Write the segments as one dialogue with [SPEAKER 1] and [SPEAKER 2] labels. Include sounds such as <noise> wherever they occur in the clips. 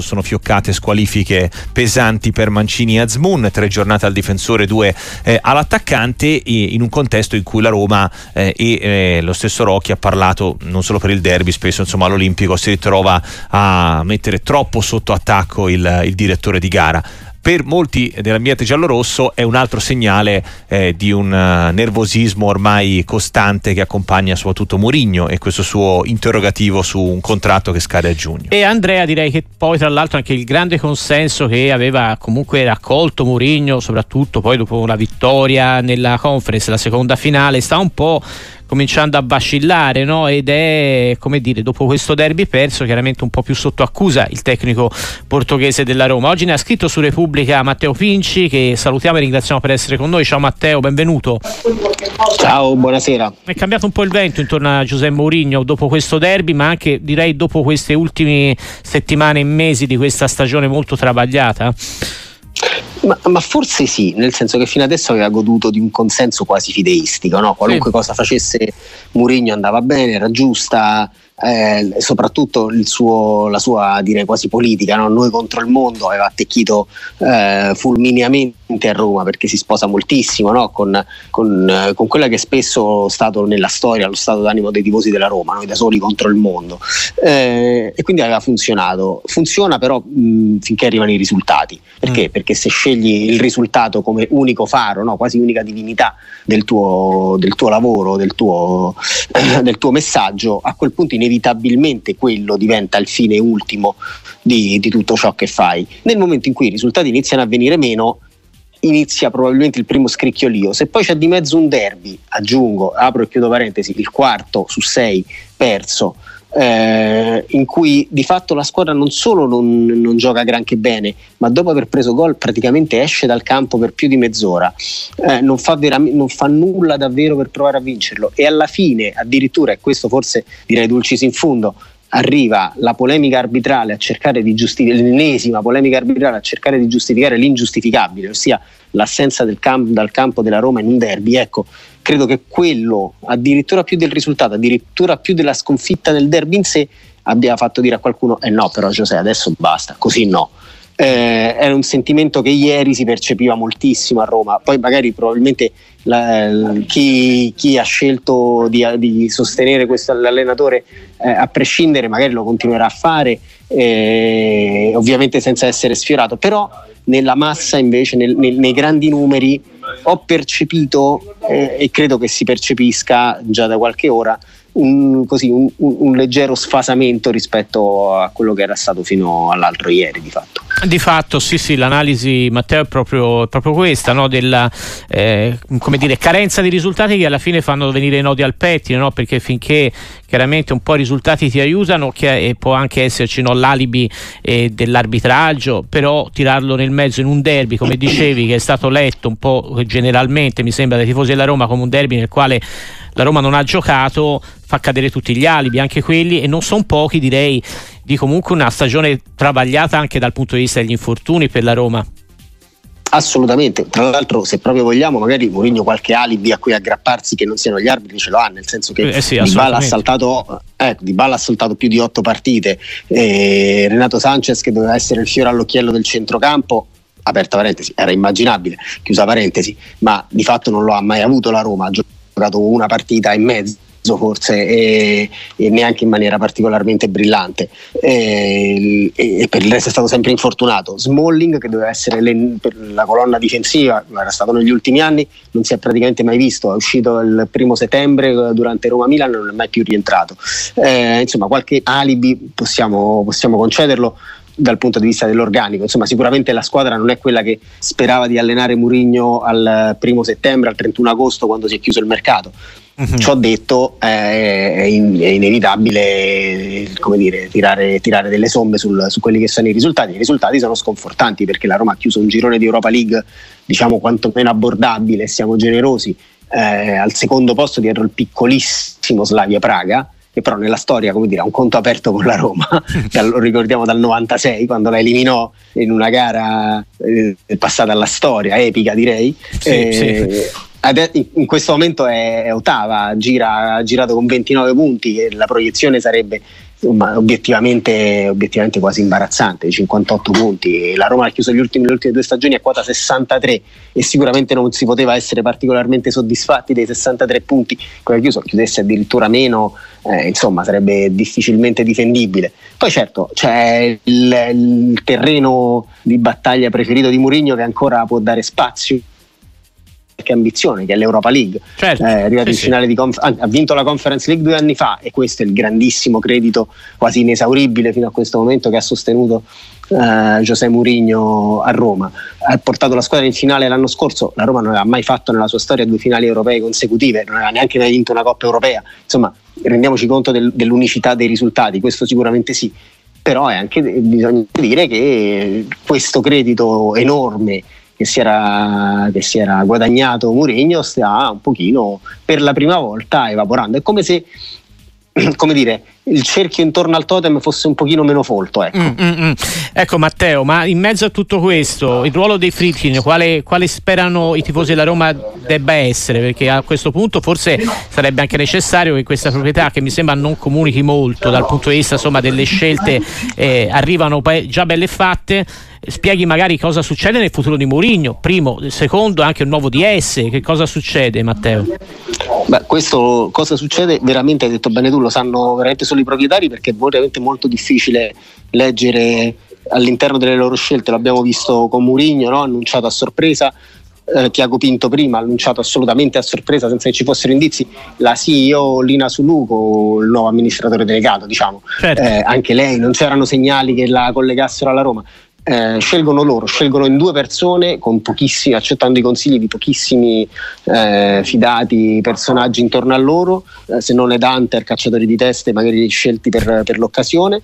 [SPEAKER 1] sono fioccate squalifiche pesanti per Mancini e Azmoun, tre giornate al difensore, due eh, all'attaccante, in un contesto in cui la Roma eh, e eh, lo stesso Rocchi ha parlato non solo per il derby, spesso insomma all'Olimpico si ritrova a mettere troppo sotto attacco il, il direttore di gara per molti dell'ambiente giallorosso è un altro segnale eh, di un uh, nervosismo ormai costante che accompagna soprattutto Mourinho e questo suo interrogativo su un contratto che scade a giugno.
[SPEAKER 2] E Andrea direi che poi tra l'altro anche il grande consenso che aveva comunque raccolto Mourinho, soprattutto poi dopo la vittoria nella conference, la seconda finale, sta un po' cominciando a vacillare no? ed è come dire dopo questo derby perso chiaramente un po' più sotto accusa il tecnico portoghese della Roma. Oggi ne ha scritto su Repubblica Matteo Pinci che salutiamo e ringraziamo per essere con noi. Ciao Matteo benvenuto.
[SPEAKER 3] Ciao buonasera.
[SPEAKER 2] È cambiato un po' il vento intorno a Giuseppe Mourinho dopo questo derby ma anche direi dopo queste ultime settimane e mesi di questa stagione molto travagliata
[SPEAKER 3] ma, ma, forse sì, nel senso che fino adesso aveva goduto di un consenso quasi fideistico, no? qualunque sì. cosa facesse Murigno andava bene, era giusta, eh, soprattutto suo, la sua direi quasi politica, no? noi contro il mondo, aveva attecchito eh, fulmineamente a Roma perché si sposa moltissimo no? con, con, eh, con, quella che è spesso stato nella storia lo stato d'animo dei tifosi della Roma, noi da soli contro il mondo. Eh, e quindi aveva funzionato. Funziona però mh, finché arrivano i risultati. Perché? Mm. Perché se scegli il risultato come unico faro, no? quasi unica divinità del tuo, del tuo lavoro, del tuo, <clears throat> del tuo messaggio, a quel punto inevitabilmente quello diventa il fine ultimo di, di tutto ciò che fai. Nel momento in cui i risultati iniziano a venire meno, inizia probabilmente il primo scricchiolio. Se poi c'è di mezzo un derby, aggiungo, apro e chiudo parentesi, il quarto su sei perso, eh, in cui di fatto la squadra non solo non, non, gioca granché bene, ma dopo aver preso gol praticamente esce dal campo per più di mezz'ora, eh, non, fa vera- non, fa nulla davvero per provare a vincerlo e alla fine addirittura, e questo forse direi dulcis in fondo, arriva la polemica arbitrale a cercare di giustificare l'ennesima polemica arbitrale a cercare di giustificare l'ingiustificabile, ossia l'assenza camp- dal campo della Roma in un derby. Ecco, credo che quello, addirittura più del risultato, addirittura più della sconfitta del derby in sé, abbia fatto dire a qualcuno: eh no, però Giuseppe, adesso basta, così no. Eh, era un sentimento che ieri si percepiva moltissimo a Roma. Poi, magari, probabilmente la, chi, chi, ha scelto di, di sostenere questo allenatore, eh, a prescindere, magari lo continuerà a fare, eh, ovviamente senza essere sfiorato. Però, nella massa, invece, nel, nel, nei grandi numeri, ho percepito eh, e credo che si percepisca già da qualche ora un, così, un, un, leggero sfasamento rispetto a quello che era stato fino all'altro ieri di fatto.
[SPEAKER 2] Di fatto sì sì, l'analisi Matteo è proprio, proprio questa, no? della eh, dire, carenza di risultati che alla fine fanno venire i nodi al pettine, no? perché finché chiaramente un po' i risultati ti aiutano e può anche esserci no, l'alibi eh, dell'arbitraggio, però tirarlo nel mezzo in un derby, come dicevi, che è stato letto un po' generalmente, mi sembra, dai tifosi della Roma come un derby nel quale la Roma non ha giocato, fa cadere tutti gli alibi, anche quelli, e non sono pochi, direi, di comunque una stagione travagliata anche dal punto di vista degli infortuni per la Roma.
[SPEAKER 3] Assolutamente, tra l'altro se proprio vogliamo magari Mourinho qualche alibi a cui aggrapparsi che non siano gli arbitri ce lo ha, nel senso che eh sì, Dybala, ha saltato, eh, Dybala ha saltato più di otto partite, eh, Renato Sanchez che doveva essere il fiore all'occhiello del centrocampo aperta parentesi, era immaginabile, chiusa parentesi, ma di fatto non lo ha mai avuto la Roma, ha giocato una partita e mezzo forse e, e, neanche in maniera particolarmente brillante. E, e, per il resto è stato sempre infortunato. Smalling che doveva essere le, la colonna difensiva era stato negli ultimi anni non si è praticamente mai visto. È uscito il primo settembre durante Roma-Milan non è mai più rientrato. Eh, insomma qualche alibi possiamo, possiamo concederlo dal punto di vista dell'organico. Insomma, sicuramente la squadra non è quella che sperava di allenare Murigno al primo settembre, al 31 agosto, quando si è chiuso il mercato. Uh-huh. Ciò detto, eh, è, in, è, inevitabile dire, tirare, tirare, delle somme sul, su quelli che sono i risultati. I risultati sono sconfortanti perché la Roma ha chiuso un girone di Europa League, diciamo quantomeno abbordabile, siamo generosi, eh, al secondo posto dietro il piccolissimo Slavia Praga che però nella storia come dire, ha un conto aperto con la Roma, <laughs> lo ricordiamo dal 96 quando la eliminò in una gara eh, passata alla storia, epica direi. Sì, eh, sì. In questo momento è, ottava, gira, ha girato con 29 punti e la proiezione sarebbe obiettivamente, obiettivamente, quasi imbarazzante, 58 punti. La Roma ha chiuso ultimi, le ultime due stagioni a quota 63 e sicuramente non si poteva essere particolarmente soddisfatti dei 63 punti. Quella chiuso chiudesse addirittura meno, eh, insomma, sarebbe difficilmente difendibile. Poi certo c'è il, il terreno di battaglia preferito di Mourinho che ancora può dare spazio qualche ambizione, che è l'Europa League. Certo, eh, arrivato sì, in finale di conf- ha vinto la Conference League due anni fa e questo è il grandissimo credito quasi inesauribile fino a questo momento che ha sostenuto eh, José Mourinho a Roma. Ha portato la squadra in finale l'anno scorso, la Roma non aveva mai fatto nella sua storia due finali europee consecutive, non aveva neanche mai vinto una Coppa Europea. Insomma, rendiamoci conto del, dell'unicità dei risultati, questo sicuramente sì. Però è anche, bisogna dire che questo credito enorme che si era, che si era guadagnato Mourinho sta un pochino per la prima volta evaporando. È come se <clears throat> come dire, il cerchio intorno al totem fosse un pochino meno folto. Ecco. Mm, mm,
[SPEAKER 2] mm. ecco Matteo, ma in mezzo a tutto questo, il ruolo dei Fritzin, quale, quale, sperano i tifosi della Roma debba essere? Perché a questo punto forse sarebbe anche necessario che questa proprietà, che mi sembra non comunichi molto dal punto di vista insomma, delle scelte, eh, arrivano già belle fatte spieghi magari cosa succede nel futuro di Mourinho, primo, secondo anche il nuovo DS, che cosa succede Matteo?
[SPEAKER 3] Beh, questo cosa succede veramente, hai detto bene tu, lo sanno veramente solo i proprietari perché è veramente molto difficile leggere all'interno delle loro scelte, l'abbiamo visto con Mourinho, no? annunciato a sorpresa, eh, Tiago Pinto prima, annunciato assolutamente a sorpresa senza che ci fossero indizi, la CEO Lina Suluco, il nuovo amministratore delegato, diciamo, certo. eh, anche lei, non c'erano segnali che la collegassero alla Roma eh, scelgono loro, scelgono in due persone accettando i consigli di pochissimi eh, fidati personaggi intorno a loro, eh, se non è Hunter, cacciatori di teste, magari scelti per, per l'occasione.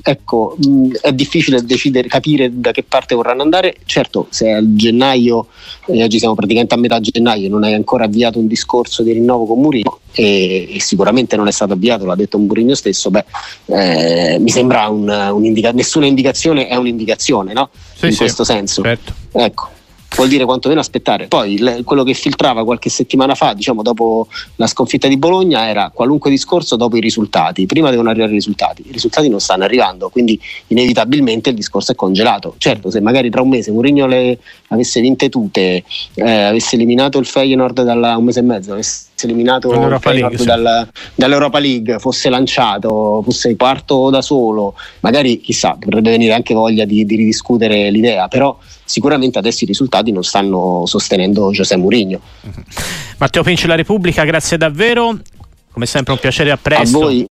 [SPEAKER 3] ecco, mh, è difficile decidere, capire da che parte vorranno andare. Certo, se a gennaio, e oggi siamo praticamente a metà gennaio, non hai ancora avviato un discorso di rinnovo con Murino e, e sicuramente non è stato avviato, l'ha detto Murino stesso, beh, eh, mi sembra un, un indica- nessuna indicazione un'indicazione è un'indicazione, no? Sì, in sì, questo senso. Certo. Ecco vuol dire quantomeno aspettare. Poi le, quello che filtrava qualche settimana fa, diciamo dopo la sconfitta di Bologna, era qualunque discorso dopo i risultati. Prima devono arrivare i risultati, i risultati non stanno arrivando, quindi inevitabilmente il discorso è congelato. Certo, se magari tra un mese Mourinho le avesse vinte tutte, eh, avesse eliminato il Feyenoord da un mese e mezzo, avesse eliminato il Feyenoord sì. dal, dall'Europa League, fosse lanciato, fosse quarto da solo, magari chissà, potrebbe venire anche voglia di, di ridiscutere l'idea, però sicuramente adesso i risultati non stanno sostenendo Giuseppe Mourinho.
[SPEAKER 2] Matteo Pinci, La Repubblica, grazie davvero. Come sempre un piacere, a presto.
[SPEAKER 3] A voi.